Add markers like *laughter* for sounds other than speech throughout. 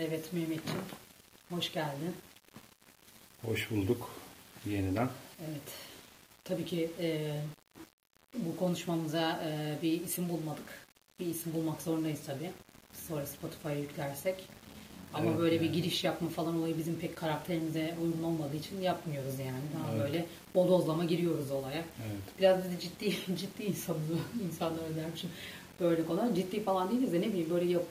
Evet Mehmetciğim, hoş geldin. Hoş bulduk yeniden. Evet, tabii ki e, bu konuşmamıza e, bir isim bulmadık. Bir isim bulmak zorundayız tabii. Sonra Spotify'a yüklersek. Ama Evet, böyle bir yani. giriş yapma falan olayı bizim pek karakterimize uygun olmadığı için yapmıyoruz yani. Daha Evet. böyle bodozlama giriyoruz olaya. Evet. Biraz da ciddi *laughs* ciddi insanız insanlar dermişim. Böyle kolay ciddi falan değiliz de ne bileyim böyle yap,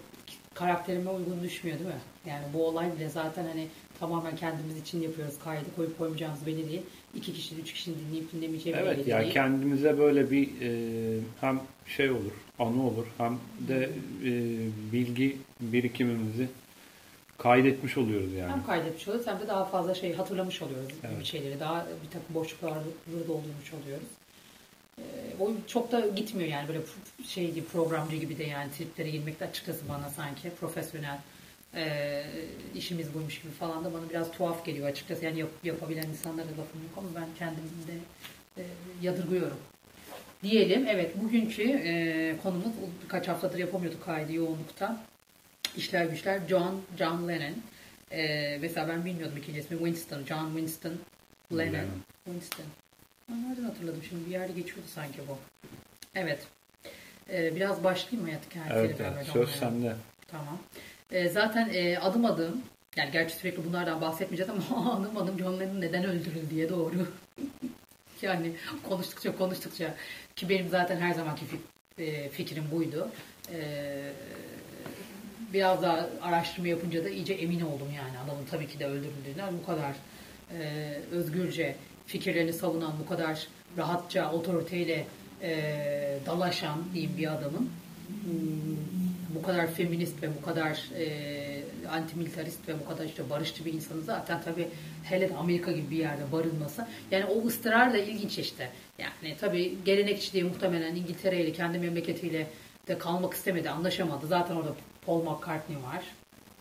karakterime uygun düşmüyor değil mi? Yani bu olay bile zaten hani tamamen kendimiz için yapıyoruz. Kaydı koyup koymayacağımız belli değil. İki kişi, üç kişinin dinleyip dinlemeyeceği belli Evet ya kendimize böyle bir e, hem şey olur, anı olur hem de e, bilgi birikimimizi kaydetmiş oluyoruz yani. Hem kaydetmiş oluyoruz hem de daha fazla şey hatırlamış oluyoruz Evet. bir şeyleri. Daha bir takım boşlukları doldurmuş oluyoruz. Ee, o çok da gitmiyor yani böyle şey gibi programcı gibi de yani triplere girmek de açıkçası bana sanki profesyonel e, işimiz buymuş gibi falan da bana biraz tuhaf geliyor açıkçası. Yani yap- yapabilen insanlara lafım yok ama ben kendimde e, yadırgıyorum. Diyelim evet bugünkü e, konumuz birkaç haftadır yapamıyorduk kaydı yoğunlukta. İşler güçler John, John Lennon. E, mesela ben bilmiyordum ikinci ismi Winston, John Winston Lennon. Lennon. Winston. Nereden hatırladım şimdi bir yerde geçiyordu sanki bu. Evet. E, biraz başlayayım mı hayat hikayesiyle Evet, beraber evet. Söz sende. Tamam. E, zaten e, adım adım yani gerçi sürekli bunlardan bahsetmeyeceğiz ama *laughs* adım adım John neden öldürüldüğe doğru. *laughs* yani konuştukça konuştukça ki benim zaten her zamanki e, fikrim buydu. E, biraz daha araştırma yapınca da iyice emin oldum yani adamın tabii ki de öldürüldüğünden bu kadar e, özgürce fikirlerini savunan bu kadar rahatça otoriteyle e, dalaşan diyeyim bir adamın hmm, bu kadar feminist ve bu kadar e, antimilitarist ve bu kadar işte barışçı bir insanın zaten tabii hele de Amerika gibi bir yerde barınması yani o ısrarla ilginç işte. Yani tabii gelenekçiliği muhtemelen İngiltere ile kendi memleketiyle de kalmak istemedi, anlaşamadı. Zaten orada Paul McCartney var.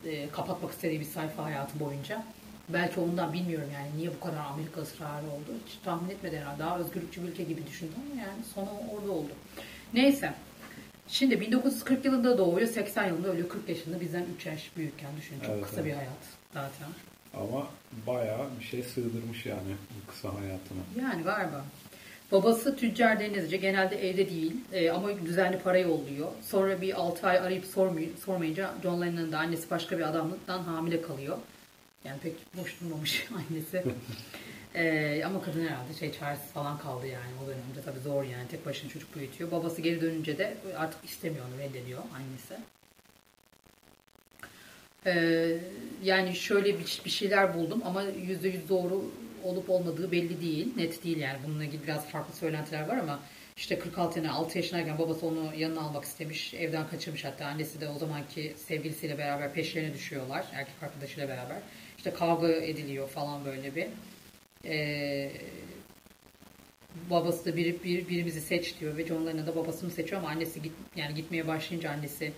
E, kapatmak istediği bir sayfa hayatı boyunca. Belki ondan bilmiyorum yani niye bu kadar Amerika ısrarı oldu. Hiç tahmin etmedi herhalde. Daha özgürlükçü bir ülke gibi düşündüm ama yani sonu orada oldu. Neyse. Şimdi 1940 yılında doğuyor, 80 yılında ölüyor. 40 yaşında bizden 3 yaş büyükken düşünün. Çok Evet, kısa evet. bir hayat zaten. Ama bayağı bir şey sığdırmış yani bu kısa hayatına. Yani galiba. Babası tüccar denizci. Genelde evde değil e, ama düzenli para yolluyor. Sonra bir 6 ay arayıp sormay- sormayınca John Lennon'ın da annesi başka bir adamdan hamile kalıyor. Yani pek boş durmamış *laughs* annesi. E, ama kadın herhalde şey çaresiz falan kaldı yani o dönemde tabii zor yani tek başına çocuk büyütüyor. Babası geri dönünce de artık istemiyor onu reddediyor annesi. Ee, yani şöyle bir, bir şeyler buldum ama yüzde yüz doğru olup olmadığı belli değil. Net değil yani. Bununla ilgili biraz farklı söylentiler var ama işte 46 yaşına 6 yaşındayken babası onu yanına almak istemiş. Evden kaçırmış hatta. Annesi de o zamanki sevgilisiyle beraber peşlerine düşüyorlar. Erkek arkadaşıyla beraber. İşte kavga ediliyor falan böyle bir. Ee, babası da bir, bir, birimizi seç diyor ve John Lennon da babasını seçiyor ama annesi git, yani gitmeye başlayınca annesi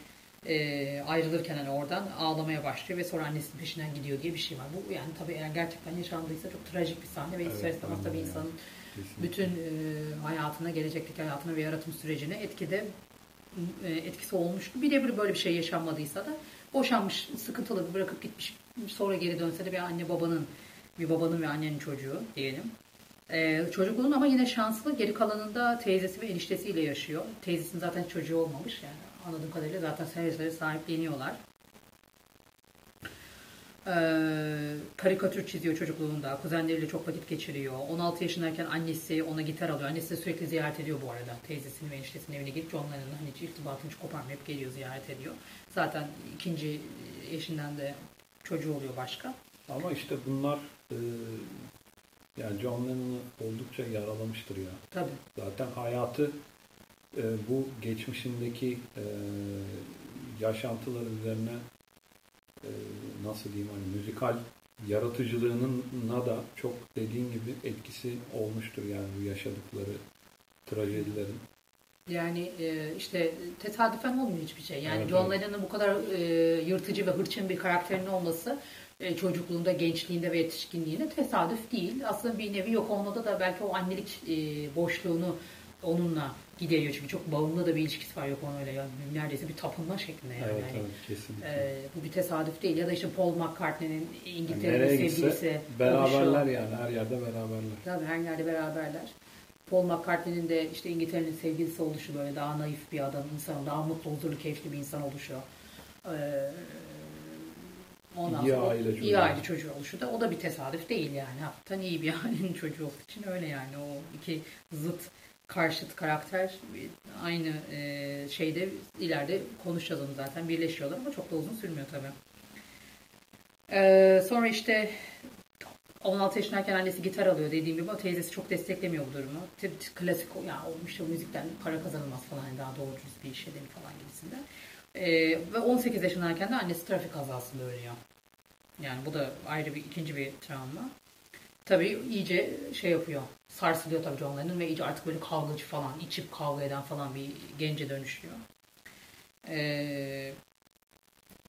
e, ayrılırken hani oradan ağlamaya başlıyor ve sonra annesinin peşinden gidiyor diye bir şey var. Bu yani tabii eğer gerçekten yaşandıysa çok trajik bir sahne ve Evet, ister istemez tabii yani. insanın Kesinlikle. bütün e, hayatına, gelecekteki hayatına ve yaratım sürecine etkide e, etkisi olmuştu. Birebir böyle bir şey yaşanmadıysa da boşanmış, sıkıntılı bir bırakıp gitmiş. Sonra geri dönse de bir anne babanın, bir babanın ve annenin çocuğu diyelim. Ee, çocukluğun ama yine şanslı. Geri kalanında teyzesi ve eniştesiyle yaşıyor. Teyzesinin zaten çocuğu olmamış. Yani anladığım kadarıyla zaten seve sahipleniyorlar. Ee, karikatür çiziyor çocukluğunda. Kuzenleriyle çok vakit geçiriyor. 16 yaşındayken annesi ona gitar alıyor. Annesi de sürekli ziyaret ediyor bu arada. Teyzesinin ve eniştesinin evine gidip Lennon'la hani irtibatını koparmayıp geliyor ziyaret ediyor. Zaten ikinci eşinden de çocuğu oluyor başka. Ama işte bunlar e, yani John Lennon'ı oldukça yaralamıştır ya. Tabii. Zaten hayatı e, bu geçmişindeki e, yaşantılar üzerine e, nasıl diyeyim hani müzikal yaratıcılığına da çok dediğin gibi etkisi olmuştur yani bu yaşadıkları trajedilerin. Yani e, işte tesadüfen olmuyor hiçbir şey. Yani Evet, John evet. Lennon'ın bu kadar e, yırtıcı ve hırçın bir karakterinin olması e, çocukluğunda, gençliğinde ve yetişkinliğinde tesadüf değil. Aslında bir nevi yok olmada da belki o annelik e, boşluğunu onunla gidiyor çünkü çok bağımlı da bir ilişkisi var yok öyle yani neredeyse bir tapınma şeklinde yani. Evet, yani evet kesinlikle. e, bu bir tesadüf değil ya da işte Paul McCartney'nin Yani İngiltere'de nereye sevgilisi beraberler yani her yerde beraberler. Tabii her yerde beraberler. Paul McCartney'nin de işte İngiltere'nin sevgilisi oluşu böyle daha naif bir adam, insan, daha mutlu, huzurlu, keyifli bir insan oluşu. Ee, ondan İyi sonra aile çocuğu. iyi aile çocuğu oluşu da o da bir tesadüf değil yani. Hakikaten iyi bir *laughs* ailenin çocuğu olduğu için öyle yani. O iki zıt karşıt karakter aynı e, şeyde ileride konuşacağız onu zaten birleşiyorlar ama çok da uzun sürmüyor tabii. Ee, sonra işte 16 yaşındayken annesi gitar alıyor dediğim gibi ama teyzesi çok desteklemiyor bu durumu. Klasik o ya olmuş o müzikten para kazanılmaz falan yani daha doğru bir işe değil falan gibisinden. Ee, ve 18 yaşındayken de annesi trafik kazasında ölüyor. Yani bu da ayrı bir ikinci bir travma. Tabii iyice şey yapıyor. Sarsılıyor tabii John Lennon ve iyice artık böyle kavgacı falan, içip kavga eden falan bir gence dönüşüyor. Ee,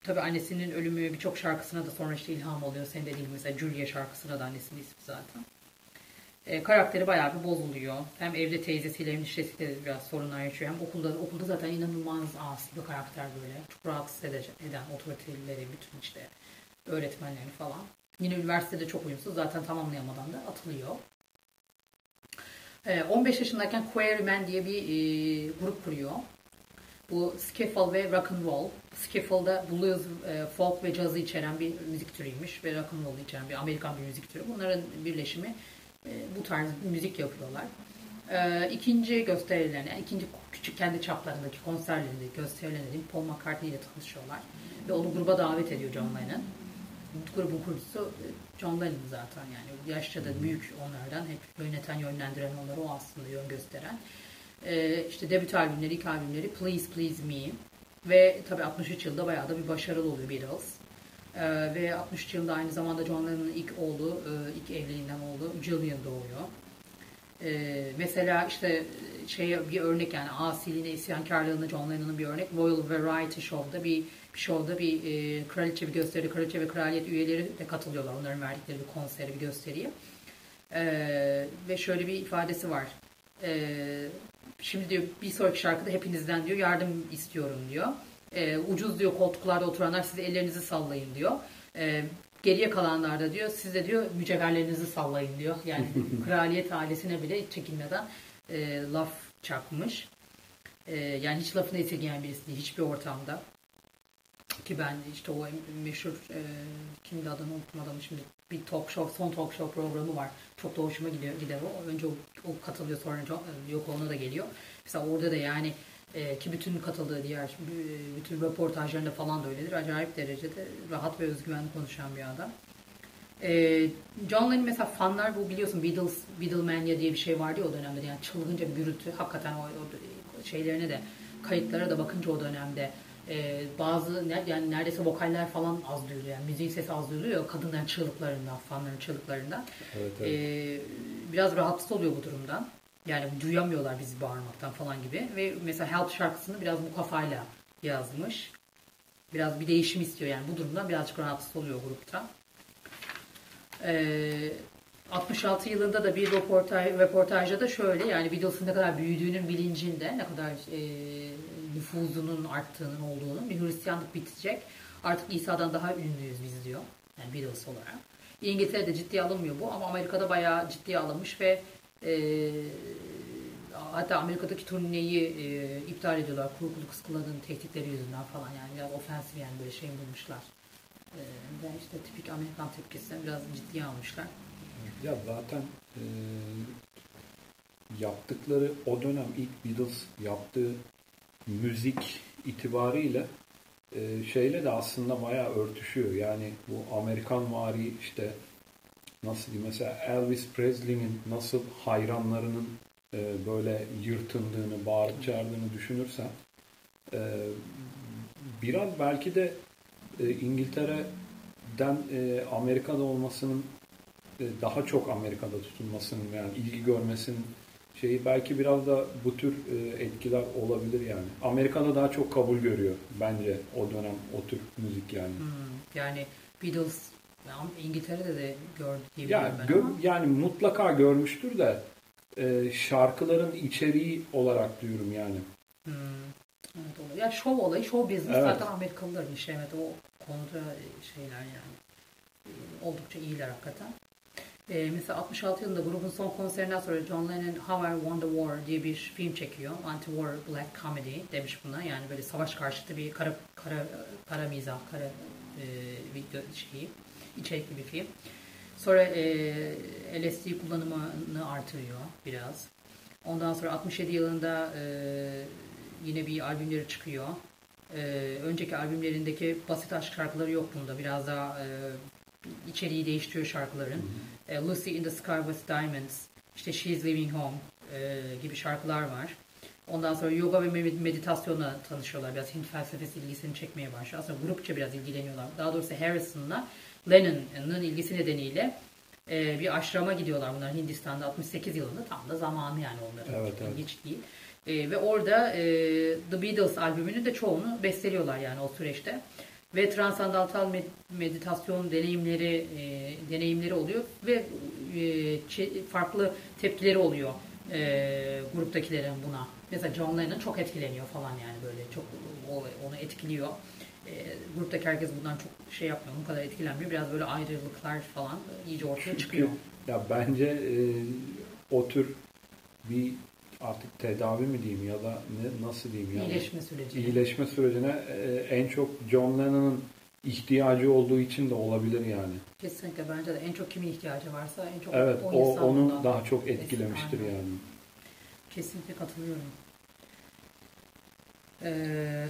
Tabii annesinin ölümü birçok şarkısına da sonra işte ilham oluyor. Senin dediğin mesela Julia şarkısına da annesinin ismi zaten. E, karakteri bayağı bir bozuluyor. Hem evde teyzesiyle hem işlesiyle de biraz sorunlar yaşıyor. Hem okulda okulda zaten inanılmaz asi bir karakter böyle. Çok rahatsız ede- eden otoriteleri, bütün işte öğretmenleri falan. Yine üniversitede çok uyumsuz. Zaten tamamlayamadan da atılıyor. E, 15 yaşındayken Quarrymen diye bir e, grup kuruyor. Bu skiffle ve rock and roll. Skiffle'da blues, e, folk ve cazı içeren bir müzik türüymüş ve rock and roll içeren bir Amerikan bir müzik türü. Bunların birleşimi e, bu tarz müzik yapıyorlar. E, ikinci gösterilerine, yani ikinci küçük kendi çaplarındaki konserlerinde, gösterilerinde Paul McCartney ile tanışıyorlar. Ve onu gruba davet ediyor John Lennon. Grubun kurucusu e, John Lennon zaten yani. Yaşça da büyük onlardan. Hep yöneten, yönlendiren onları o aslında yön gösteren. Ee, işte debüt albümleri, ilk albümleri Please Please Me ve tabii 63 yılda bayağı da bir başarılı oluyor Beatles. Ee, ve 63 yılında aynı zamanda John Lennon'ın ilk oğlu, e, ilk evliliğinden oğlu Julian doğuyor. Ee, mesela işte şey bir örnek yani asiliğine, isyankarlığına John Lennon'ın bir örnek Royal Variety Show'da bir, bir show'da bir e, kraliçe bir gösteri, kraliçe ve kraliyet üyeleri de katılıyorlar. Onların verdikleri bir konseri, bir gösteriye. Ee, ve şöyle bir ifadesi var. Ee, şimdi diyor bir sonraki şarkıda hepinizden diyor yardım istiyorum diyor. Ee, ucuz diyor koltuklarda oturanlar siz ellerinizi sallayın diyor. Ee, geriye kalanlar da diyor siz de diyor mücevherlerinizi sallayın diyor. Yani *laughs* kraliyet ailesine bile çekinmeden e, laf çakmış. E, yani hiç lafını esirgeyen birisi değil hiçbir ortamda. Ki ben işte o meşhur e, kimdi adını unuttum adamı şimdi bir talk show, son talk show programı var. Çok da hoşuma gidiyor, gider o. Önce o, o katılıyor sonra yok ona da geliyor. Mesela orada da yani e, ki bütün katıldığı diğer bütün röportajlarında falan da öyledir. Acayip derecede rahat ve özgüvenli konuşan bir adam. E, John Lennon mesela fanlar bu biliyorsun Beatles, Beatlemania diye bir şey vardı ya o dönemde. Yani çılgınca bir gürültü. Hakikaten o, o şeylerine de kayıtlara da bakınca o dönemde e, bazı yani neredeyse vokaller falan az duyuluyor. Yani müziğin sesi az duyuluyor. Kadınların çığlıklarından, fanların çığlıklarından. Evet, evet. E, biraz rahatsız oluyor bu durumdan. Yani duyamıyorlar bizi bağırmaktan falan gibi. Ve mesela Help şarkısını biraz bu kafayla yazmış. Biraz bir değişim istiyor yani bu durumdan birazcık rahatsız oluyor grupta. Ee, 66 yılında da bir röportaj, röportajda da şöyle yani Beatles'ın ne kadar büyüdüğünün bilincinde ne kadar e, nüfuzunun arttığının olduğunu bir Hristiyanlık bitecek. Artık İsa'dan daha ünlüyüz biz diyor. Yani Beatles olarak. İngiltere'de ciddiye alınmıyor bu ama Amerika'da bayağı ciddiye alınmış ve e, hatta Amerika'daki turneyi e, iptal ediyorlar. Kuru kuru kıskıladığın tehditleri yüzünden falan yani biraz ofensif yani böyle şey bulmuşlar. E, ve işte tipik Amerikan tepkisini biraz ciddiye almışlar. Ya zaten e, yaptıkları o dönem ilk Beatles yaptığı müzik itibariyle e, şeyle de aslında bayağı örtüşüyor. Yani bu Amerikan vari işte nasıl diyeyim mesela Elvis Presley'nin nasıl hayranlarının e, böyle yırtındığını, bağırıp çağırdığını düşünürsen e, biraz belki de e, İngiltere'den e, Amerika'da olmasının e, daha çok Amerika'da tutulmasının yani ilgi görmesinin şeyi belki biraz da bu tür e, etkiler olabilir yani. Amerika'da daha çok kabul görüyor bence o dönem o tür müzik yani. Hmm, yani Beatles İngiltere'de de gördü diye Ya biliyorum ben gör- ama. yani mutlaka görmüştür de e, şarkıların içeriği olarak diyorum yani. Hmm. Evet, olur. Ya şov olayı, şov business Evet. zaten Amerikalıların işi. Evet o konuda şeyler yani. Oldukça iyiler hakikaten. E, mesela 66 yılında grubun son konserinden sonra John Lennon How I Won the War diye bir film çekiyor. Anti-war black comedy demiş buna. Yani böyle savaş karşıtı bir kara kara kara mizah, kara e, bir şeyi, içerikli bir film. Sonra e, LSD kullanımını artırıyor biraz. Ondan sonra 67 yılında e, yine bir albümleri çıkıyor. E, önceki albümlerindeki basit aşk şarkıları yok bunda. Biraz daha e, içeriği değiştiriyor şarkıların. E, Lucy in the Sky with Diamonds, işte She's Leaving Home e, gibi şarkılar var. Ondan sonra yoga ve med- meditasyonla tanışıyorlar. Biraz Hint felsefesi ilgisini çekmeye başlıyor. Aslında grupça biraz ilgileniyorlar. Daha doğrusu Harrison'la Lennon'ın ilgisi nedeniyle e, bir aşrama gidiyorlar bunlar Hindistan'da 68 yılında. Tam da zamanı yani onların. Evet, evet. ilginç değil. E, ve orada e, The Beatles albümünün de çoğunu besteliyorlar yani o süreçte. Ve transandantal med- meditasyon deneyimleri e, deneyimleri oluyor ve e, farklı tepkileri oluyor e, gruptakilerin buna. Mesela John Lennon çok etkileniyor falan yani böyle çok onu etkiliyor. E, gruptaki herkes bundan çok şey yapmıyor, bu kadar etkilenmiyor. Biraz böyle ayrılıklar falan iyice ortaya çıkıyor. Ya bence e, o tür bir artık tedavi mi diyeyim ya da ne, nasıl diyeyim yani İyileşme süreci. iyileşme sürecine e, en çok John Lennon'ın ihtiyacı olduğu için de olabilir yani. Kesinlikle bence de en çok kimin ihtiyacı varsa en çok Evet, o, o onu bundan- daha çok etkilemiştir Aynen. yani. Kesinlikle katılıyorum. Ee,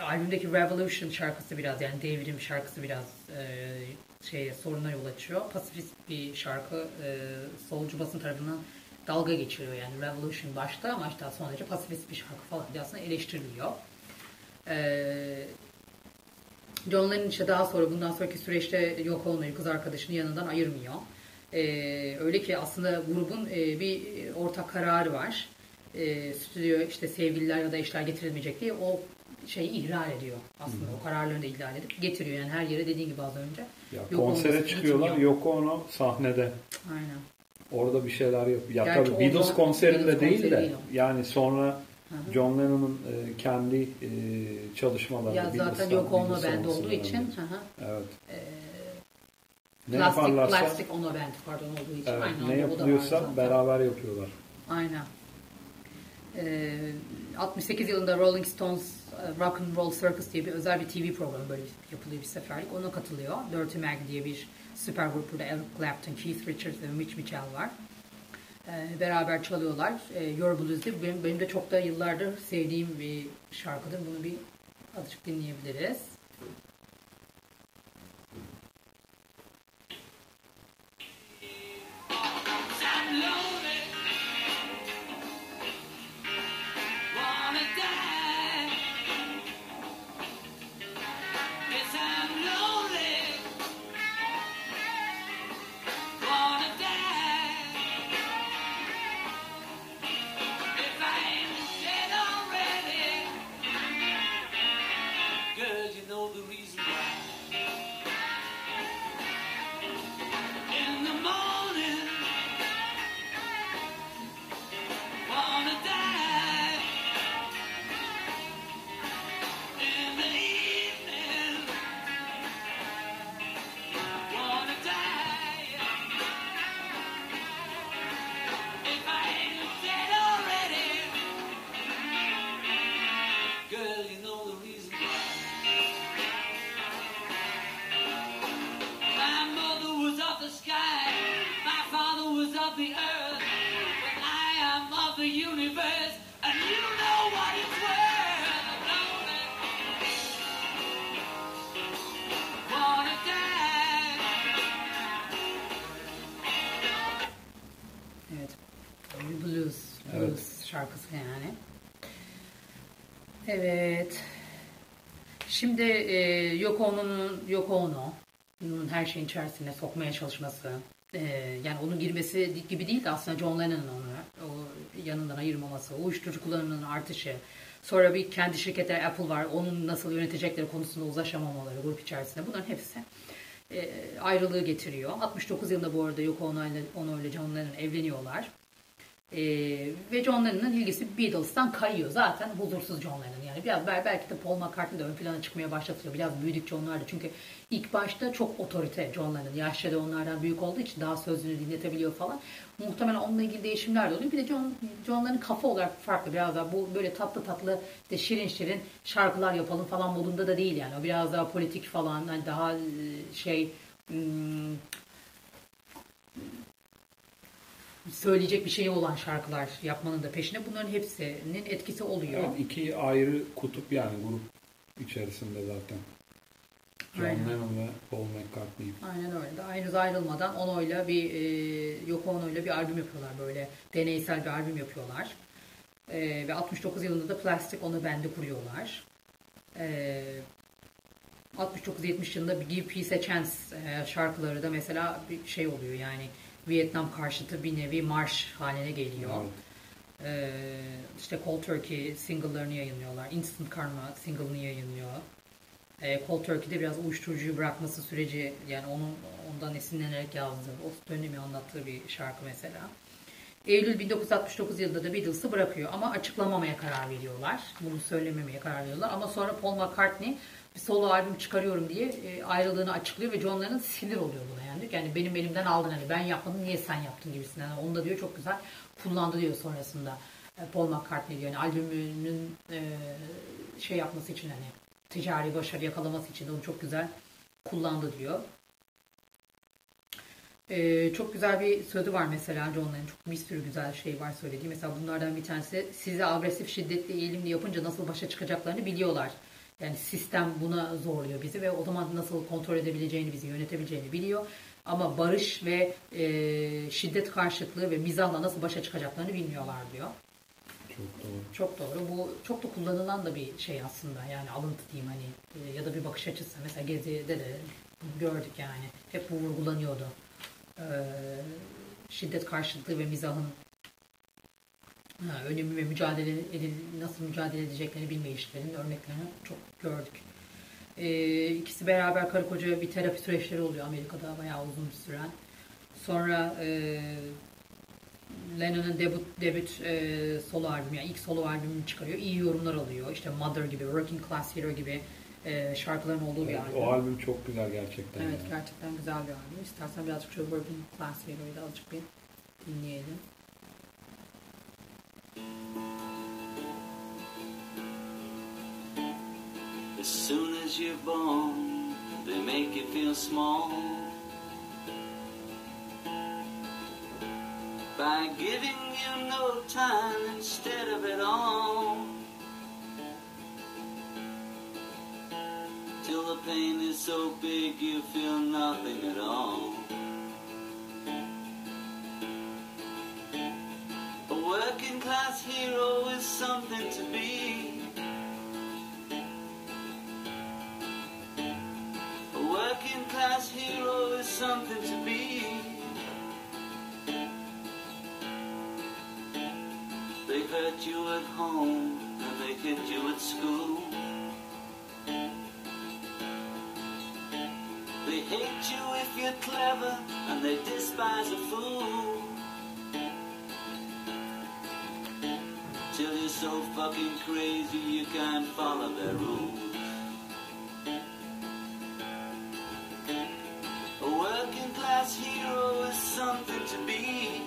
albümdeki Revolution şarkısı biraz yani devrim şarkısı biraz e, şeye soruna yol açıyor. Pasifist bir şarkı e, solcu basın tarafından dalga geçiriyor yani Revolution başta ama işte son derece pasifist bir şarkı falan diye aslında eleştiriliyor. Ee, John Lennon işte daha sonra bundan sonraki süreçte Yoko Ono'yu kız arkadaşının yanından ayırmıyor. Ee, öyle ki aslında grubun e, bir ortak kararı var. Ee, stüdyo işte sevgililer ya da eşler getirilmeyecek diye o şeyi ihlal ediyor. Aslında o kararlarını da ihlal edip getiriyor. Yani her yere dediğin gibi az önce. Ya Yoko konsere çıkıyorlar, gitmiyor. Yoko Ono sahnede. Aynen. Orada bir şeyler yapıyor. Ya Gerçi tabii Beatles konserinde Beatles değil de yani sonra Hı hı. John Lennon'ın e, kendi e, çalışmaları. Ya zaten Beatles'tan- Beatles band olmasından olduğu için beri. hı hı, Evet. e, Ne plastik, yaparlarsa plastik Ono band pardon olduğu için. evet, Aynen, ne yapılıyorsa beraber yapıyorlar. Aynen. Ee, 68 yılında Rolling Stones Rock and Roll Circus diye bir özel bir TV programı böyle yapılıyor bir seferlik. Ona katılıyor. Dirty Mag diye bir süper grup burada Eric Clapton, Keith Richards ve Mitch Mitchell var. Ee, beraber çalıyorlar. Ee, Your Blues diye. Benim, benim de çok da yıllardır sevdiğim bir şarkıdır. Bunu bir azıcık dinleyebiliriz. Of the earth, but I am of the universe, and you know what it's worth. Wanna die. Evet. Blues. Evet. Blues şarkısı yani. Evet. Şimdi e, Yoko Ono'nun Yoko Ono'nun her şeyin içerisine sokmaya çalışması, e, yani onun girmesi gibi değil de aslında John Lennon'ın onu o yanından ayırmaması, uyuşturucu kullanımının artışı, sonra bir kendi şirketleri Apple var, onun nasıl yönetecekleri konusunda uzlaşamamaları grup içerisinde bunların hepsi e, ayrılığı getiriyor. 69 yılında bu arada Yoko Ono ile, Ono ile John Lennon evleniyorlar. E, ve John Lennon'ın ilgisi Beatles'tan kayıyor. Zaten huzursuz John Lennon. Yani biraz bel- belki de Paul McCartney de ön plana çıkmaya başlatıyor. Biraz büyüdükçe onlar da. Çünkü ilk başta çok otorite John Lennon. Yaşça da onlardan büyük olduğu için daha sözünü dinletebiliyor falan. Muhtemelen onunla ilgili değişimler de oluyor. Bir de John, John Lennon'ın kafa olarak farklı. Biraz daha bu böyle tatlı tatlı işte şirin şirin şarkılar yapalım falan modunda da değil yani. O biraz daha politik falan. Hani daha e, şey hmm, söyleyecek bir şey olan şarkılar yapmanın da peşine bunların hepsinin etkisi oluyor. Evet, iki ayrı kutup yani grup içerisinde zaten. John Aynen. Lennon ve Paul McCartney. Aynen öyle. Daha henüz ayrılmadan Ono'yla bir e, Yoko Ono'yla bir albüm yapıyorlar böyle. Deneysel bir albüm yapıyorlar. E, ve 69 yılında da Plastic Ono Band'i kuruyorlar. E, 69-70 yılında bir Give Peace a Chance e, şarkıları da mesela bir şey oluyor yani Vietnam karşıtı bir nevi marş haline geliyor. Evet. Ee, işte Cold Turkey single'larını yayınlıyorlar. Instant Karma single'ını yayınlıyor. Ee, Cold Turkey'de biraz uyuşturucuyu bırakması süreci yani onun ondan esinlenerek yazdığı, o dönemi anlattığı bir şarkı mesela. Eylül 1969 yılında da Beatles'ı bırakıyor ama açıklamamaya karar veriyorlar. Bunu söylememeye karar veriyorlar. Ama sonra Paul McCartney bir solo albüm çıkarıyorum diye e, ayrılığını açıklıyor ve John Lennon sinir oluyor buna yani. Yani benim elimden aldın hani ben yapmadım niye sen yaptın gibisinden. Yani onu da diyor çok güzel kullandı diyor sonrasında. E, Paul McCartney diyor yani albümünün e, şey yapması için hani ticari başarı yakalaması için de onu çok güzel kullandı diyor. Ee, çok güzel bir sözü var mesela John Lennon. Çok bir sürü güzel şey var söylediği. Mesela bunlardan bir tanesi size agresif şiddetli eğilimli yapınca nasıl başa çıkacaklarını biliyorlar. Yani sistem buna zorluyor bizi ve o zaman nasıl kontrol edebileceğini, bizi yönetebileceğini biliyor. Ama barış ve e, şiddet karşıtlığı ve mizahla nasıl başa çıkacaklarını bilmiyorlar diyor. Çok doğru. Çok doğru. Bu çok da kullanılan da bir şey aslında. Yani alıntı diyeyim hani e, ya da bir bakış açısı. Mesela Gezi'de de gördük yani. Hep bu vurgulanıyordu. Ee, şiddet karşıtlığı ve mizahın önemi ve mücadele edil, nasıl mücadele edeceklerini bilmeyişlerinin örneklerini çok gördük. Ee, ikisi beraber karı koca bir terapi süreçleri oluyor Amerika'da bayağı uzun süren. Sonra e, Lennon'ın debut, debut e, solo albümü, yani ilk solo albümünü çıkarıyor. İyi yorumlar alıyor. İşte Mother gibi, Working Class Hero gibi e, şarkıların olduğu bir Evet, albüm. o albüm çok güzel gerçekten. Evet yani. gerçekten güzel bir albüm. İstersen birazcık şu Working Class Hero'yu da azıcık bir dinleyelim. As soon as you're born, they make you feel small. By giving you no time instead of it all. Till the pain is so big you feel nothing at all. Class hero is something to be. A working class hero is something to be. They hurt you at home and they hit you at school. They hate you if you're clever and they despise a fool. So fucking crazy you can't follow their rules. A working class hero is something to be.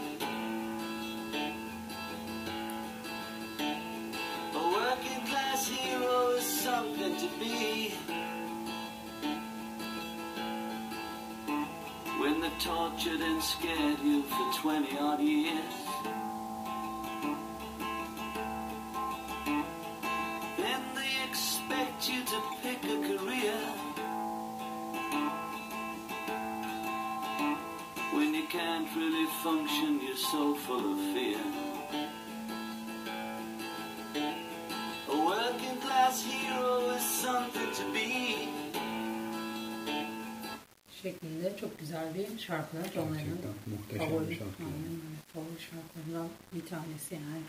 A working class hero is something to be. When they tortured and scared you for 20 odd years. Expect you to pick a career. When you can't really function, you're so full of fear. A working class hero is something to be. Şeklinde çok güzel bir şarkı. John Lennon'ın Gerçekten muhteşem bir şarkı. aynen favori şarkılarından bir tanesi yani.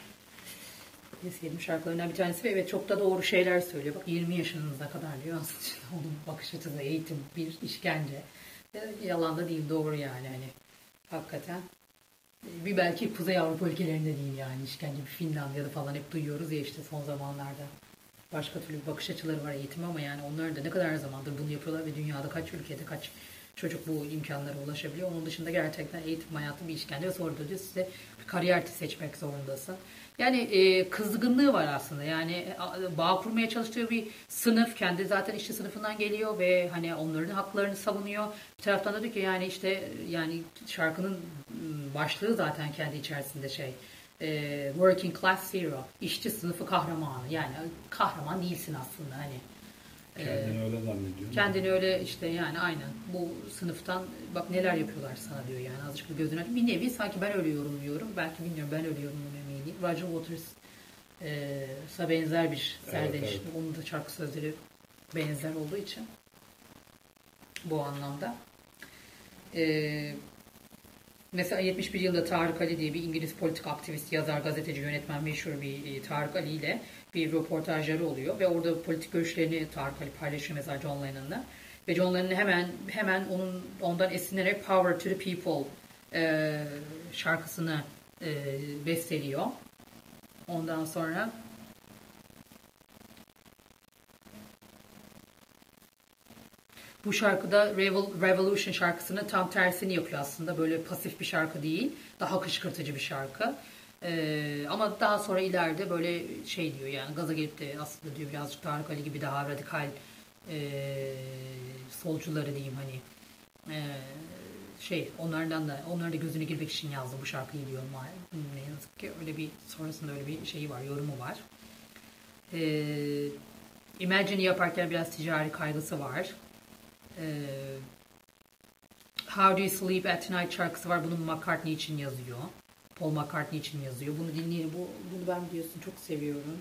Sevdiğim şarkılarından bir tanesi ve evet çok da doğru şeyler söylüyor. Bak 20 yaşınıza kadar diyor aslında *laughs* onun bakış açısı, eğitim, bir işkence. E, Yalan da değil doğru yani hani hakikaten. E, Bir belki Kuzey Avrupa ülkelerinde değil yani işkence bir Finlandiya'da falan hep duyuyoruz ya işte son zamanlarda. Başka türlü bakış açıları var eğitim ama yani onlar da ne kadar zamandır bunu yapıyorlar ve dünyada kaç ülkede kaç çocuk bu imkanlara ulaşabiliyor. Onun dışında gerçekten eğitim hayatı bir işkence ve sonra da size bir kariyer seçmek zorundasın. Yani e, kızgınlığı var aslında. Yani e, bağ kurmaya çalıştığı bir sınıf. Kendi zaten işçi sınıfından geliyor ve hani onların haklarını savunuyor. Bir taraftan da diyor ki yani işte yani şarkının başlığı zaten kendi içerisinde şey e, working class hero. işçi sınıfı kahramanı. Yani kahraman değilsin aslında hani. Kendini öyle zannediyor. Kendini öyle işte yani aynen bu sınıftan bak neler yapıyorlar sana diyor yani azıcık bir gözüne. Bir nevi sanki ben öyle yorumluyorum. Belki bilmiyorum ben öyle yorumluyorum eminim. Roger Waters e, benzer bir serzeniş. evet. Onun da şarkı sözleri benzer olduğu için bu anlamda. E, mesela 71 yılında Tarık Ali diye bir İngiliz politik aktivist, yazar, gazeteci, yönetmen meşhur bir e, Tarık Ali ile bir röportajları oluyor ve orada politik görüşlerini Tarık Ali paylaşıyor mesela John Lennon'la. Ve John Lennon hemen hemen onun ondan esinlenerek Power to the People e, şarkısını e, besteliyor. Ondan sonra bu şarkıda Revol- Revolution şarkısının tam tersini yapıyor aslında. Böyle pasif bir şarkı değil. Daha kışkırtıcı bir şarkı. Ee, ama daha sonra ileride böyle şey diyor yani gaza gelip de aslında diyor birazcık Tarık Ali gibi daha radikal e, solcuları diyeyim hani e, şey onlardan da onlara da gözüne girmek için yazdı bu şarkıyı diyor ma- ne yazık ki öyle bir sonrasında öyle bir şeyi var yorumu var. Ee, Imagine yaparken biraz ticari kaygısı var. Ee, How Do You Sleep at Night şarkısı var. Bunu McCartney için yazıyor. Paul McCartney için yazıyor. Bunu dinleyin. Bu, bunu ben biliyorsun çok seviyorum.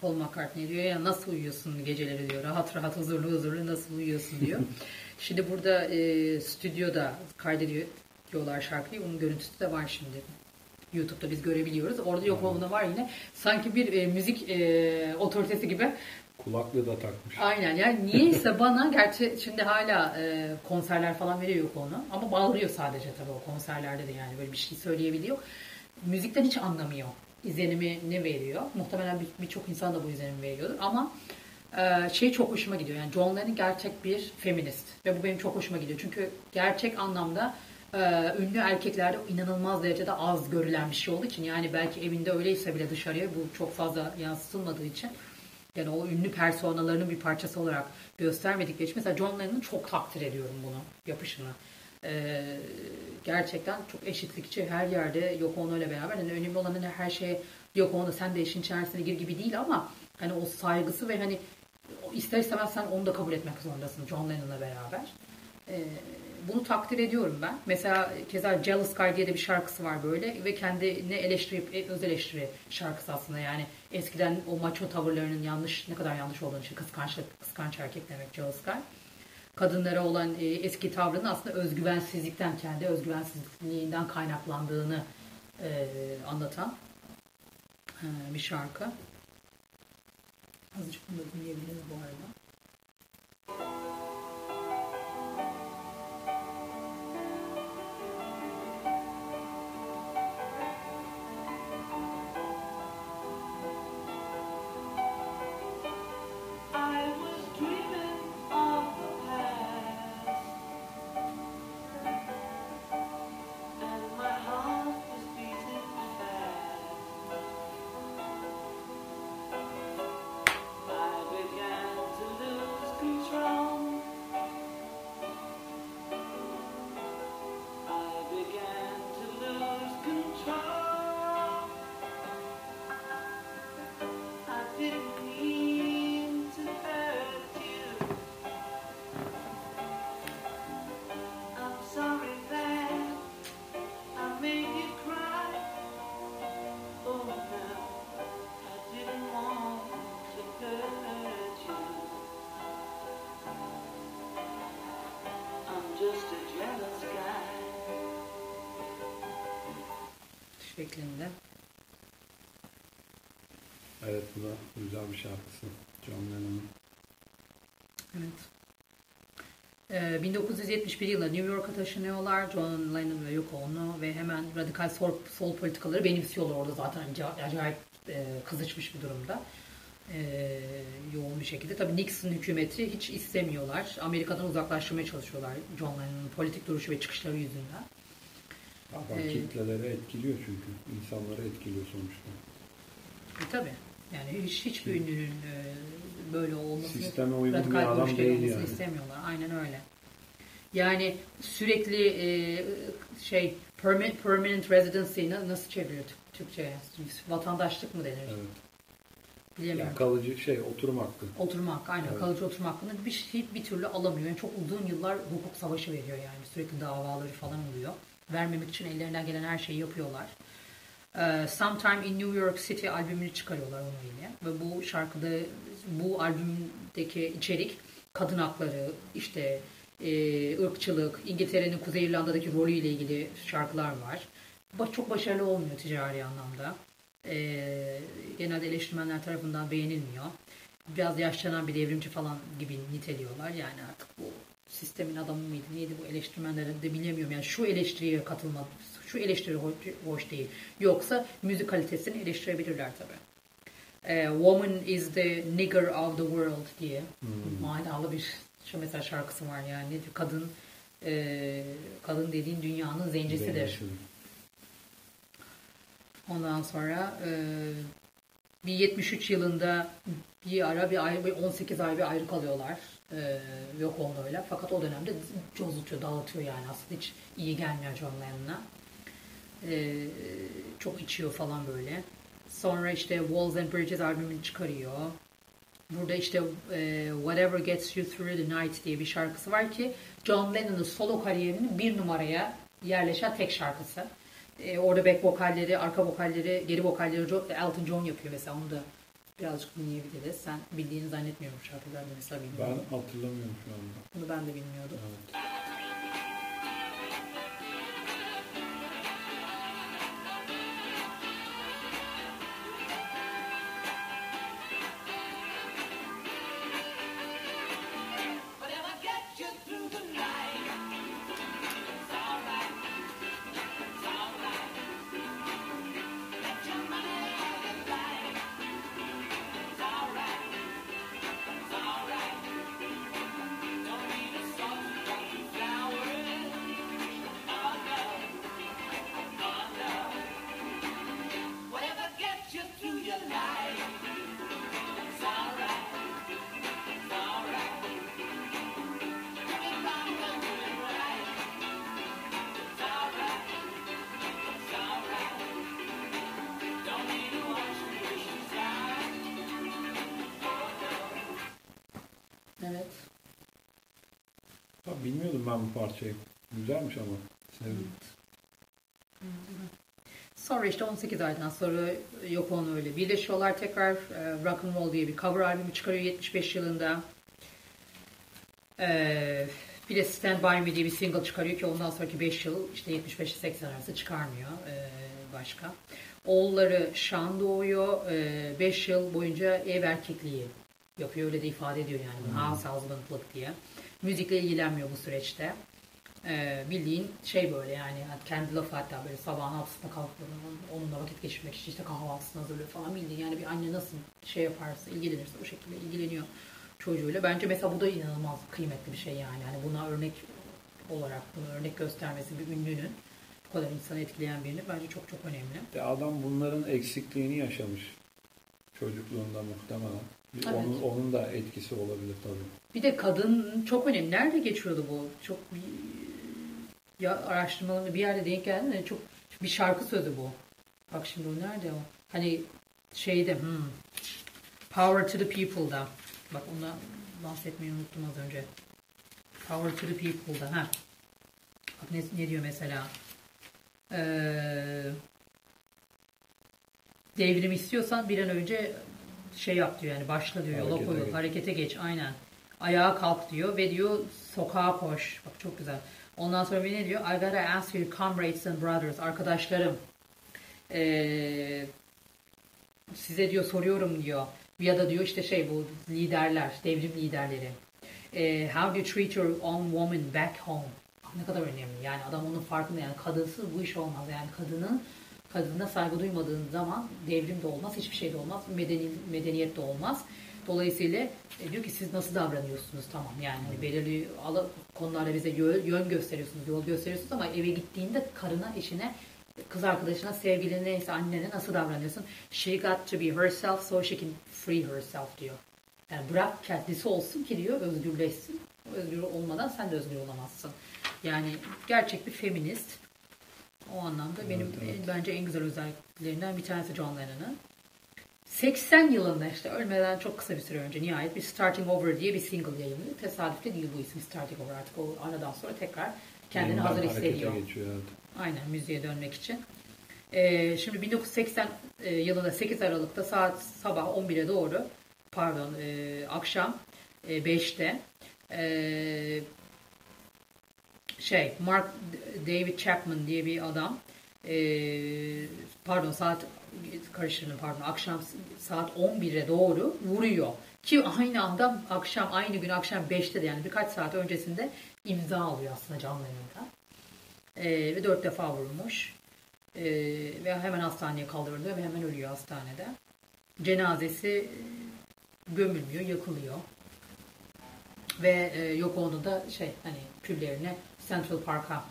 Paul McCartney diyor ya nasıl uyuyorsun geceleri diyor. Rahat rahat huzurlu huzurlu nasıl uyuyorsun diyor. *laughs* şimdi burada e, stüdyoda kaydediyor diyorlar şarkıyı. Onun görüntüsü de var şimdi. YouTube'da biz görebiliyoruz. Orada yok olma var yine. Sanki bir e, müzik e, otoritesi gibi Kulaklığı da takmış. Aynen yani niyeyse *laughs* bana gerçi şimdi hala e, konserler falan veriyor yok onu ama bağırıyor sadece tabii o konserlerde de yani böyle bir şey söyleyebiliyor. Müzikten hiç anlamıyor. İzlenimi ne veriyor? Muhtemelen bir- birçok insan da bu izlenimi veriyordur ama e, şey çok hoşuma gidiyor. Yani John Lennon gerçek bir feminist ve bu benim çok hoşuma gidiyor. Çünkü gerçek anlamda e, ünlü erkeklerde inanılmaz derecede az görülen bir şey olduğu için yani belki evinde öyleyse bile dışarıya bu çok fazla yansıtılmadığı için yani o ünlü personalarının bir parçası olarak göstermedikleri için mesela John Lennon'ı çok takdir ediyorum bunu yapışını. Ee, gerçekten çok eşitlikçi her yerde Yoko Ono ile beraber. Yani önemli olan hani her şeye Yoko Ono sen de işin içerisine gir gibi değil ama hani o saygısı ve hani ister istemez sen onu da kabul etmek zorundasın John Lennon'la beraber. Ee, bunu takdir ediyorum ben. Mesela keza Jealous Guy diye de bir şarkısı var böyle ve kendini eleştirip e, öz eleştiri şarkısı aslında yani eskiden o macho tavırlarının yanlış ne kadar yanlış olduğunu işte kıskançlık kıskanç erkek demek Jealous Guy. Kadınlara olan e, eski tavrının aslında özgüvensizlikten kendi özgüvensizliğinden kaynaklandığını e, anlatan e, bir şarkı. Azıcık bunu da dinleyebiliriz bu arada. Şeklinde. Evet bu da güzel bir şarkısı. John Lennon'ın. Evet. Ee, 1971 yılında New York'a taşınıyorlar. John Lennon ve Yoko Ono ve hemen radikal sol, sol politikaları benimsiyorlar orada zaten Aca- acayip e, kızışmış bir durumda. Ee, yoğun bir şekilde. Tabii Nixon hükümeti hiç istemiyorlar. Amerika'dan uzaklaştırmaya çalışıyorlar John Lennon'ın politik duruşu ve çıkışları yüzünden. Ama Ee, kitleleri etkiliyor çünkü. İnsanları etkiliyor sonuçta. E, tabii. Yani hiç hiçbir ünlünün e, böyle olmasını Sisteme uygun bir adam değil yani. istemiyorlar. Aynen öyle. Yani sürekli e, şey perma- permanent residency na- nasıl çeviriyor Türk- Türkçe'ye? Vatandaşlık mı denir? Evet. Bilemiyorum. Ya kalıcı şey oturum hakkı. Oturma hakkı, aynen. Evet. Kalıcı oturma hakkını bir, şey, bir türlü alamıyor. Yani çok uzun yıllar hukuk savaşı veriyor yani. Sürekli davaları falan oluyor. Vermemek için ellerinden gelen her şeyi yapıyorlar. Ee, Sometime in New York City albümünü çıkarıyorlar onunla. Ve bu şarkıda, bu albümdeki içerik kadın hakları, işte e, ırkçılık, İngiltere'nin Kuzey İrlanda'daki rolüyle ilgili şarkılar var. Çok başarılı olmuyor ticari anlamda. Ee, genelde eleştirmenler tarafından beğenilmiyor. Biraz yaşlanan bir devrimci falan gibi niteliyorlar. Yani artık bu sistemin adamı mıydı neydi bu eleştirmenlerin de bilemiyorum. Yani şu eleştiriye katılma, şu eleştiri hoş, değil. Yoksa müzik kalitesini eleştirebilirler tabii. Ee, Woman is the nigger of the world diye manalı bir şu mesela şarkısı var yani kadın e, kadın dediğin dünyanın zencisidir. Zencisi. Ondan sonra e, bir 73 yılında bir ara bir ay, bir 18 ay bir ayrı kalıyorlar. E, yok onlarla. Fakat o dönemde cozutuyor, dağıtıyor yani. Aslında hiç iyi gelmiyor John Lennon'a. E, çok içiyor falan böyle. Sonra işte Walls and Bridges albümünü çıkarıyor. Burada işte e, Whatever Gets You Through the Night diye bir şarkısı var ki John Lennon'ın solo kariyerinin bir numaraya yerleşen tek şarkısı. E, orada back vokalleri, arka vokalleri, geri vokalleri Elton John yapıyor mesela onu da birazcık dinleyebiliriz. Sen bildiğini zannetmiyorum bu şarkıları da mesela Ben bilmiyorum. hatırlamıyorum şu anda. Bunu ben de bilmiyordum. Evet. Ben bu parçayı. Güzelmiş ama. Sevdim. Sonra işte 18 aydan sonra yok onu öyle birleşiyorlar tekrar e, Rock and Roll diye bir cover albümü çıkarıyor 75 yılında. E, bir de Stand By Me diye bir single çıkarıyor ki ondan sonraki 5 yıl işte 75 80 arası çıkarmıyor e, başka. Oğulları Sean doğuyor. 5 yıl boyunca ev erkekliği yapıyor. Öyle de ifade ediyor yani. Hmm. House husbandlık diye. Müzikle ilgilenmiyor bu süreçte. Ee, bildiğin şey böyle yani kendi lafı hatta böyle sabahın altısında kalkıp onunla vakit geçirmek için işte kahvaltısını hazırlıyor falan bildiğin yani bir anne nasıl şey yaparsa ilgilenirse o şekilde ilgileniyor çocuğuyla. Bence mesela bu da inanılmaz kıymetli bir şey yani. Hani buna örnek olarak bunu örnek göstermesi bir ünlünün bu kadar insanı etkileyen birini bence çok çok önemli. De adam bunların eksikliğini yaşamış çocukluğunda muhtemelen. Evet. Onun, onun da etkisi olabilir tabii. Bir de kadın çok önemli. Nerede geçiyordu bu? Çok bir ya araştırmalarında bir yerde denk geldi de çok bir şarkı sözü bu. Bak şimdi o nerede o? Hani şeyde hmm, Power to the People'da. Bak ondan bahsetmeyi unuttum az önce. Power to the People'da. Ha. Bak ne, ne diyor mesela? Ee, devrim istiyorsan bir an önce şey yap diyor yani başla diyor yola koyul harekete geç aynen ayağa kalk diyor ve diyor sokağa koş. Bak çok güzel. Ondan sonra ne diyor? I gotta ask you comrades and brothers arkadaşlarım. Ee, size diyor soruyorum diyor. Ya da diyor işte şey bu liderler devrim liderleri. E, how do you treat your own woman back home? Ne kadar önemli. Yani adam onun farkında. Yani kadınsız bu iş olmaz. Yani kadının kadına saygı duymadığın zaman devrim de olmaz, hiçbir şey de olmaz, medeni, medeniyet de olmaz. Dolayısıyla e, diyor ki siz nasıl davranıyorsunuz tamam yani hani belirli konularda bize yön, gösteriyorsunuz, yol gösteriyorsunuz ama eve gittiğinde karına, eşine, kız arkadaşına, sevgiline neyse annene nasıl davranıyorsun? She got to be herself so she can free herself diyor. Yani bırak kendisi olsun ki diyor özgürleşsin. Özgür olmadan sen de özgür olamazsın. Yani gerçek bir feminist o anlamda benim evet, evet. bence en güzel özelliklerinden bir tanesi John Lennon'ın. 80 yılında işte ölmeden çok kısa bir süre önce nihayet bir Starting Over diye bir single yayınlıyor. Tesadüfle değil bu isim Starting Over artık o aradan sonra tekrar kendini Yeniden hazır hissediyor. Geçiyor, evet. Aynen müziğe dönmek için. Ee, şimdi 1980 e, yılında 8 Aralık'ta saat sabah 11'e doğru pardon e, akşam e, 5'te e, şey Mark David Chapman diye bir adam e, pardon saat karıştırdım pardon akşam saat 11'e doğru vuruyor. Ki aynı anda akşam aynı gün akşam 5'te de yani birkaç saat öncesinde imza alıyor aslında canlı yayında. E, ve dört defa vurulmuş. E, ve hemen hastaneye kaldırılıyor ve hemen ölüyor hastanede. Cenazesi gömülmüyor, yakılıyor. Ve e, yok onu da şey hani küllerine Central Park'a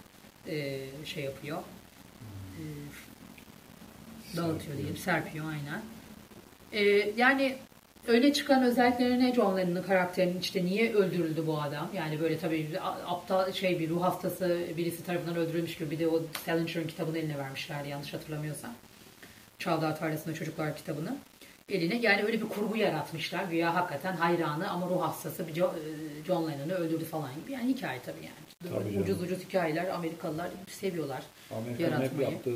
e, şey yapıyor. E, dağıtıyor diyelim. Serpiyor aynen. E, yani öne çıkan özellikleri ne John Lennon'ın karakterinin işte niye öldürüldü bu adam? Yani böyle tabii aptal şey bir ruh hastası birisi tarafından öldürülmüş gibi bir de o Salinger'ın kitabını eline vermişlerdi yanlış hatırlamıyorsam. Çağlar Tarlası'nda Çocuklar kitabını eline. Yani öyle bir kurgu yaratmışlar. Güya hakikaten hayranı ama ruh hastası bir John Lennon'ı öldürdü falan gibi. Yani hikaye tabii yani. Tabii ucuz ucuz hikayeler Amerikalılar seviyorlar Amerika'nın hep yaptığı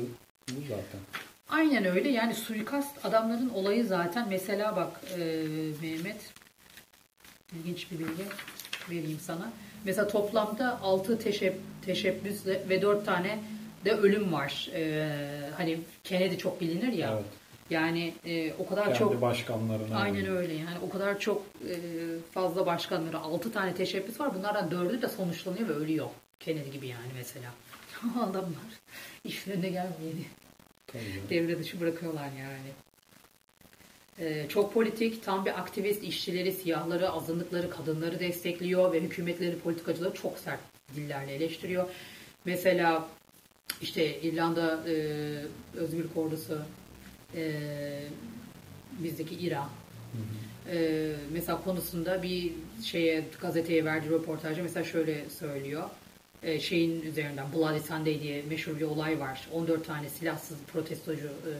bu zaten. Aynen öyle yani suikast adamların olayı zaten mesela bak e, Mehmet ilginç bir bilgi vereyim sana. Mesela toplamda 6 teşeb teşebbüs ve 4 tane de ölüm var. E, hani Kennedy çok bilinir ya. Evet. Yani e, o kadar Kendi çok başkanlarına. Aynen yani. öyle yani o kadar çok e, fazla başkanları 6 tane teşebbüs var. Bunlardan 4'ü de sonuçlanıyor ve ölüyor. Kennedy gibi yani mesela. *laughs* Adamlar işlerine gelmeyeni devre dışı bırakıyorlar yani. Ee, çok politik, tam bir aktivist işçileri, siyahları, azınlıkları, kadınları destekliyor ve hükümetleri, politikacıları çok sert dillerle eleştiriyor. Mesela işte İrlanda e, Özgürlük Ordusu e, bizdeki İRA. E, mesela konusunda bir şeye gazeteye verdiği röportajda mesela şöyle söylüyor. E, şeyin üzerinden Bloody Sunday diye meşhur bir olay var. 14 tane silahsız protestocu e,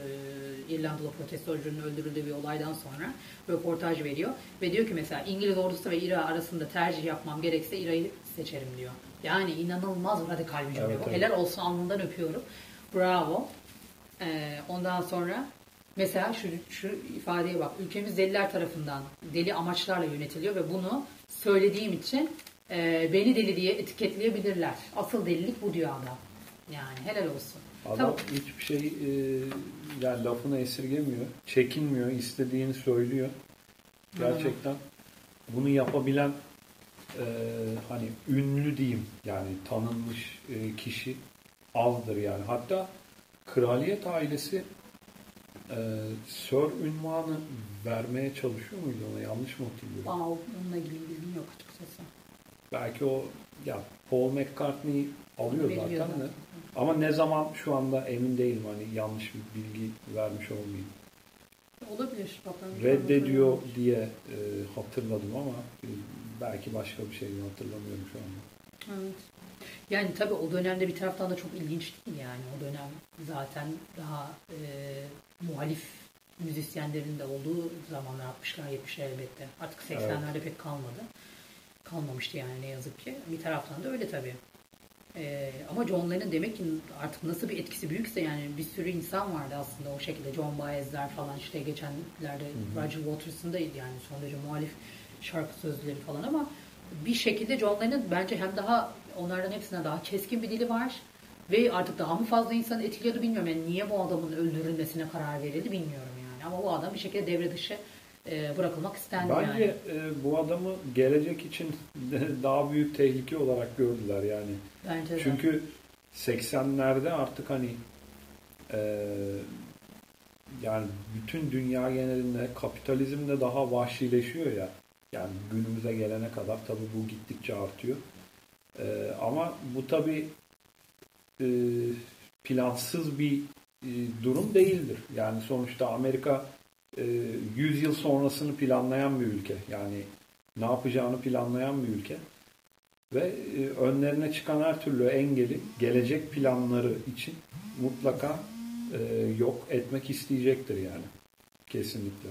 İrlandalı protestocunun öldürüldüğü bir olaydan sonra röportaj veriyor ve diyor ki mesela İngiliz ordusu ve İRA arasında tercih yapmam gerekse İRA'yı seçerim diyor. Yani inanılmaz radikal bir cümle Evet, bu. evet. Helal olsun alnından öpüyorum. Bravo. Ee, ondan sonra mesela şu, şu ifadeye bak. Ülkemiz deliler tarafından deli amaçlarla yönetiliyor ve bunu söylediğim için e, beni deli diye etiketleyebilirler. Asıl delilik bu diyor adam. Yani helal olsun. Adam Tamam. hiçbir şey e, yani lafını esirgemiyor. Çekinmiyor. istediğini söylüyor. Gerçekten bunu yapabilen e, hani ünlü diyeyim yani tanınmış e, kişi azdır yani. Hatta kraliyet ailesi e, Sir ünvanı vermeye çalışıyor muydu ona? Yanlış mı hatırlıyorum? Aa, onunla ilgili bilgim yok açıkçası. Belki o ya Paul McCartney alıyor zaten de. Ama ne zaman şu anda emin değilim hani yanlış bir bilgi vermiş olmayayım. Olabilir. Bakalım. Reddediyor diye e, hatırladım ama e, belki başka bir şey hatırlamıyorum şu anda. Evet. Yani tabii o dönemde bir taraftan da çok ilginç değil yani. O dönem zaten daha e, muhalif müzisyenlerin de olduğu zamanlar 60'lar 70'ler elbette. Artık 80'lerde pek kalmadı. Kalmamıştı yani ne yazık ki. Bir taraftan da öyle tabii. E, ama John Lennon demek ki artık nasıl bir etkisi büyükse yani bir sürü insan vardı aslında o şekilde. John Baez'ler falan işte geçenlerde Roger Waters'ın da yani son derece muhalif şarkı sözleri falan ama bir şekilde John Lennon bence hem daha onlardan hepsine daha keskin bir dili var ve artık daha mı fazla insanı etkiliyordu bilmiyorum. Yani niye bu adamın öldürülmesine karar verildi bilmiyorum yani. Ama bu adam bir şekilde devre dışı e, bırakılmak istendi Bence yani. e, bu adamı gelecek için daha büyük tehlike olarak gördüler yani. Bence de. Çünkü 80'lerde artık hani e, yani bütün dünya genelinde kapitalizm de daha vahşileşiyor ya. Yani günümüze gelene kadar tabii bu gittikçe artıyor. E, ama bu tabii e, plansız bir e, durum değildir. Yani sonuçta Amerika 100 yıl sonrasını planlayan bir ülke. Yani ne yapacağını planlayan bir ülke. Ve e, önlerine çıkan her türlü engeli gelecek planları için mutlaka e, yok etmek isteyecektir yani. Kesinlikle.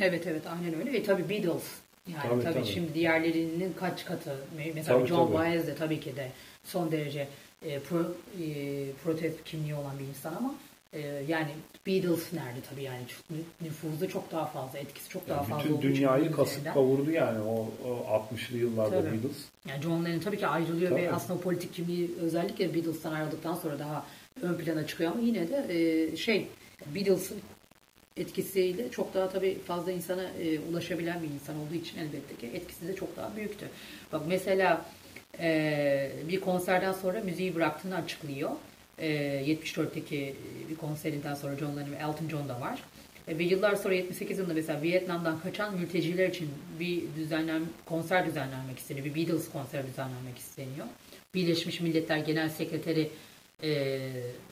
Evet evet aynen öyle ve tabii Beatles yani Tabii, tabii, tabii. şimdi diğerlerinin kaç katı mesela Tabii, John. Baez de tabii ki de son derece e, pro, e, protest kimliği olan bir insan ama e, yani Beatles nerede tabii yani çok, nü- nüfuzu çok daha fazla etkisi çok daha Yani fazla bütün dünyayı kasıp kavurdu yani o, o 60'lı yıllarda Tabii. Beatles. Yani John Lennon tabii ki ayrılıyor ve Tabii. aslında o politik kimliği özellikle Beatles'tan ayrıldıktan sonra daha ön plana çıkıyor ama yine de e, şey Beatles'ın etkisiyle çok daha tabii fazla insana e, ulaşabilen bir insan olduğu için elbette ki etkisi de çok daha büyüktü. Bak mesela e, bir konserden sonra müziği bıraktığını açıklıyor. E, 74'teki bir konserinden sonra John Lennon ve Elton John da var. E, Ve yıllar sonra 78 yılında mesela Vietnam'dan kaçan mülteciler için bir düzenlen konser düzenlenmek isteniyor. Bir Beatles konseri düzenlenmek isteniyor. Birleşmiş Milletler Genel Sekreteri e,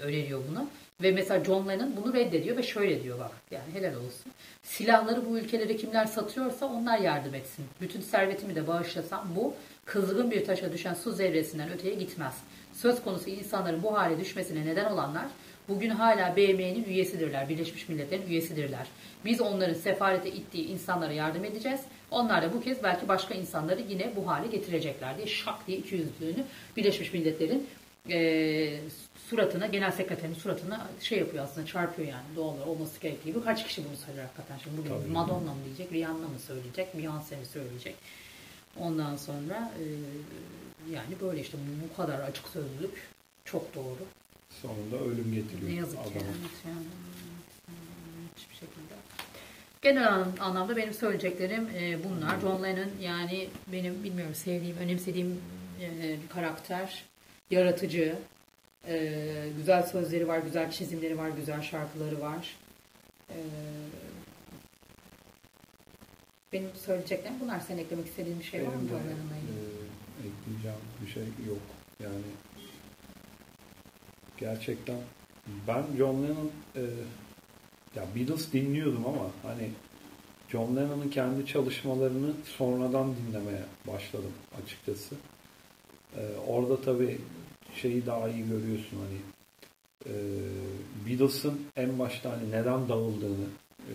öneriyor bunu. Ve mesela John Lennon bunu reddediyor ve şöyle diyor bak yani helal olsun. Silahları bu ülkelere kimler satıyorsa onlar yardım etsin. Bütün servetimi de bağışlasam bu kızgın bir taşa düşen su zevresinden öteye gitmez. Söz konusu insanların bu hale düşmesine neden olanlar bugün hala BM'nin üyesidirler. Birleşmiş Milletler'in üyesidirler. Biz onların sefarete ittiği insanlara yardım edeceğiz. Onlar da bu kez belki başka insanları yine bu hale getirecekler diye şak diye ikiyüzlülüğünü Birleşmiş Milletler'in e, suratına, genel sekreterin suratına şey yapıyor aslında çarpıyor yani doğal olarak olması gerektiği gibi. Kaç kişi bunu söyler hakikaten şimdi bugün Tabii. Madonna mı diyecek, Rihanna mı söyleyecek, Beyoncé mi söyleyecek. Ondan sonra e, yani böyle işte bu kadar açık sözlülük çok doğru. Sonunda ölüm getiriyor Ne yazık ki. Evet, yani, hiçbir şekilde. Genel an- anlamda benim söyleyeceklerim e, bunlar. John Lennon yani benim bilmiyorum sevdiğim, önemsediğim e, bir karakter. Yaratıcı. e, güzel sözleri var, güzel çizimleri var, güzel şarkıları var. E, benim söyleyeceklerim bunlar. Senin eklemek istediğin bir şey var mı de e, ekleyeceğim bir şey yok. Yani gerçekten ben John Lennon e, ya Beatles dinliyordum ama hani John Lennon'ın kendi çalışmalarını sonradan dinlemeye başladım açıkçası. E, orada tabii şeyi daha iyi görüyorsun hani e, Beatles'ın en başta hani neden dağıldığını e,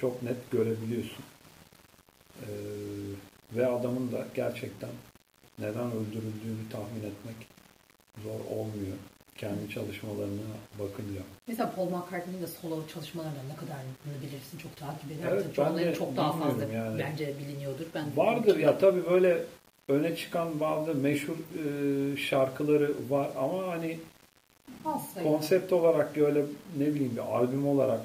çok net görebiliyorsun. E, ve adamın da gerçekten neden öldürüldüğünü tahmin etmek zor olmuyor. Kendi çalışmalarına bakınca. Mesela Paul McCartney'nin de solo çalışmalarından ne kadar bilirsin çok takip eder. Evet, Çoğunların çok daha fazla bilmiyorum yani. bence biliniyordur. Ben Vardır ya tabii böyle öne çıkan bazı meşhur e, şarkıları var ama hani Az sayıda. konsept olarak öyle ne bileyim bir albüm olarak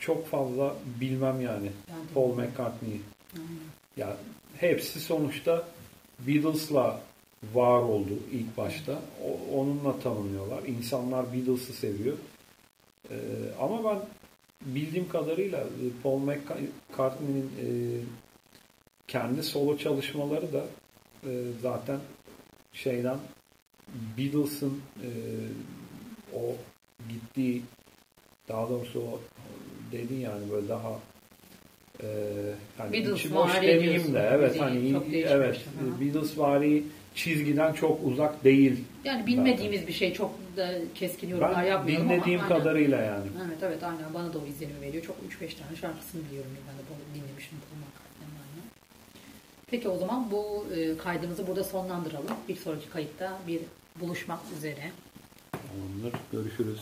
çok fazla bilmem yani Ben Paul. McCartney'i. Aynen. Ya hepsi sonuçta Beatles'la var oldu ilk başta. O- onunla tanınıyorlar. İnsanlar Beatles'ı seviyor. Ee, ama ben bildiğim kadarıyla e, Paul McCartney'nin e, kendi solo çalışmaları da e, zaten şeyden Beatles'ın e, o gittiği daha doğrusu o dedin yani böyle daha e, hani Beatles içi boş demeyeyim de evet hani evet Aha. Beatles vari çizgiden çok uzak değil. Yani bilmediğimiz bir şey çok da keskin yorumlar Ben yapmayalım dinlediğim ama aynen. kadarıyla yani. Evet evet aynen bana da o izlenimi veriyor. Çok 3-5 tane şarkısını biliyorum ben de dinlemişim aynen. Peki o zaman bu e, kaydımızı burada sonlandıralım. Bir sonraki kayıtta bir buluşmak üzere. Tamamdır. Görüşürüz.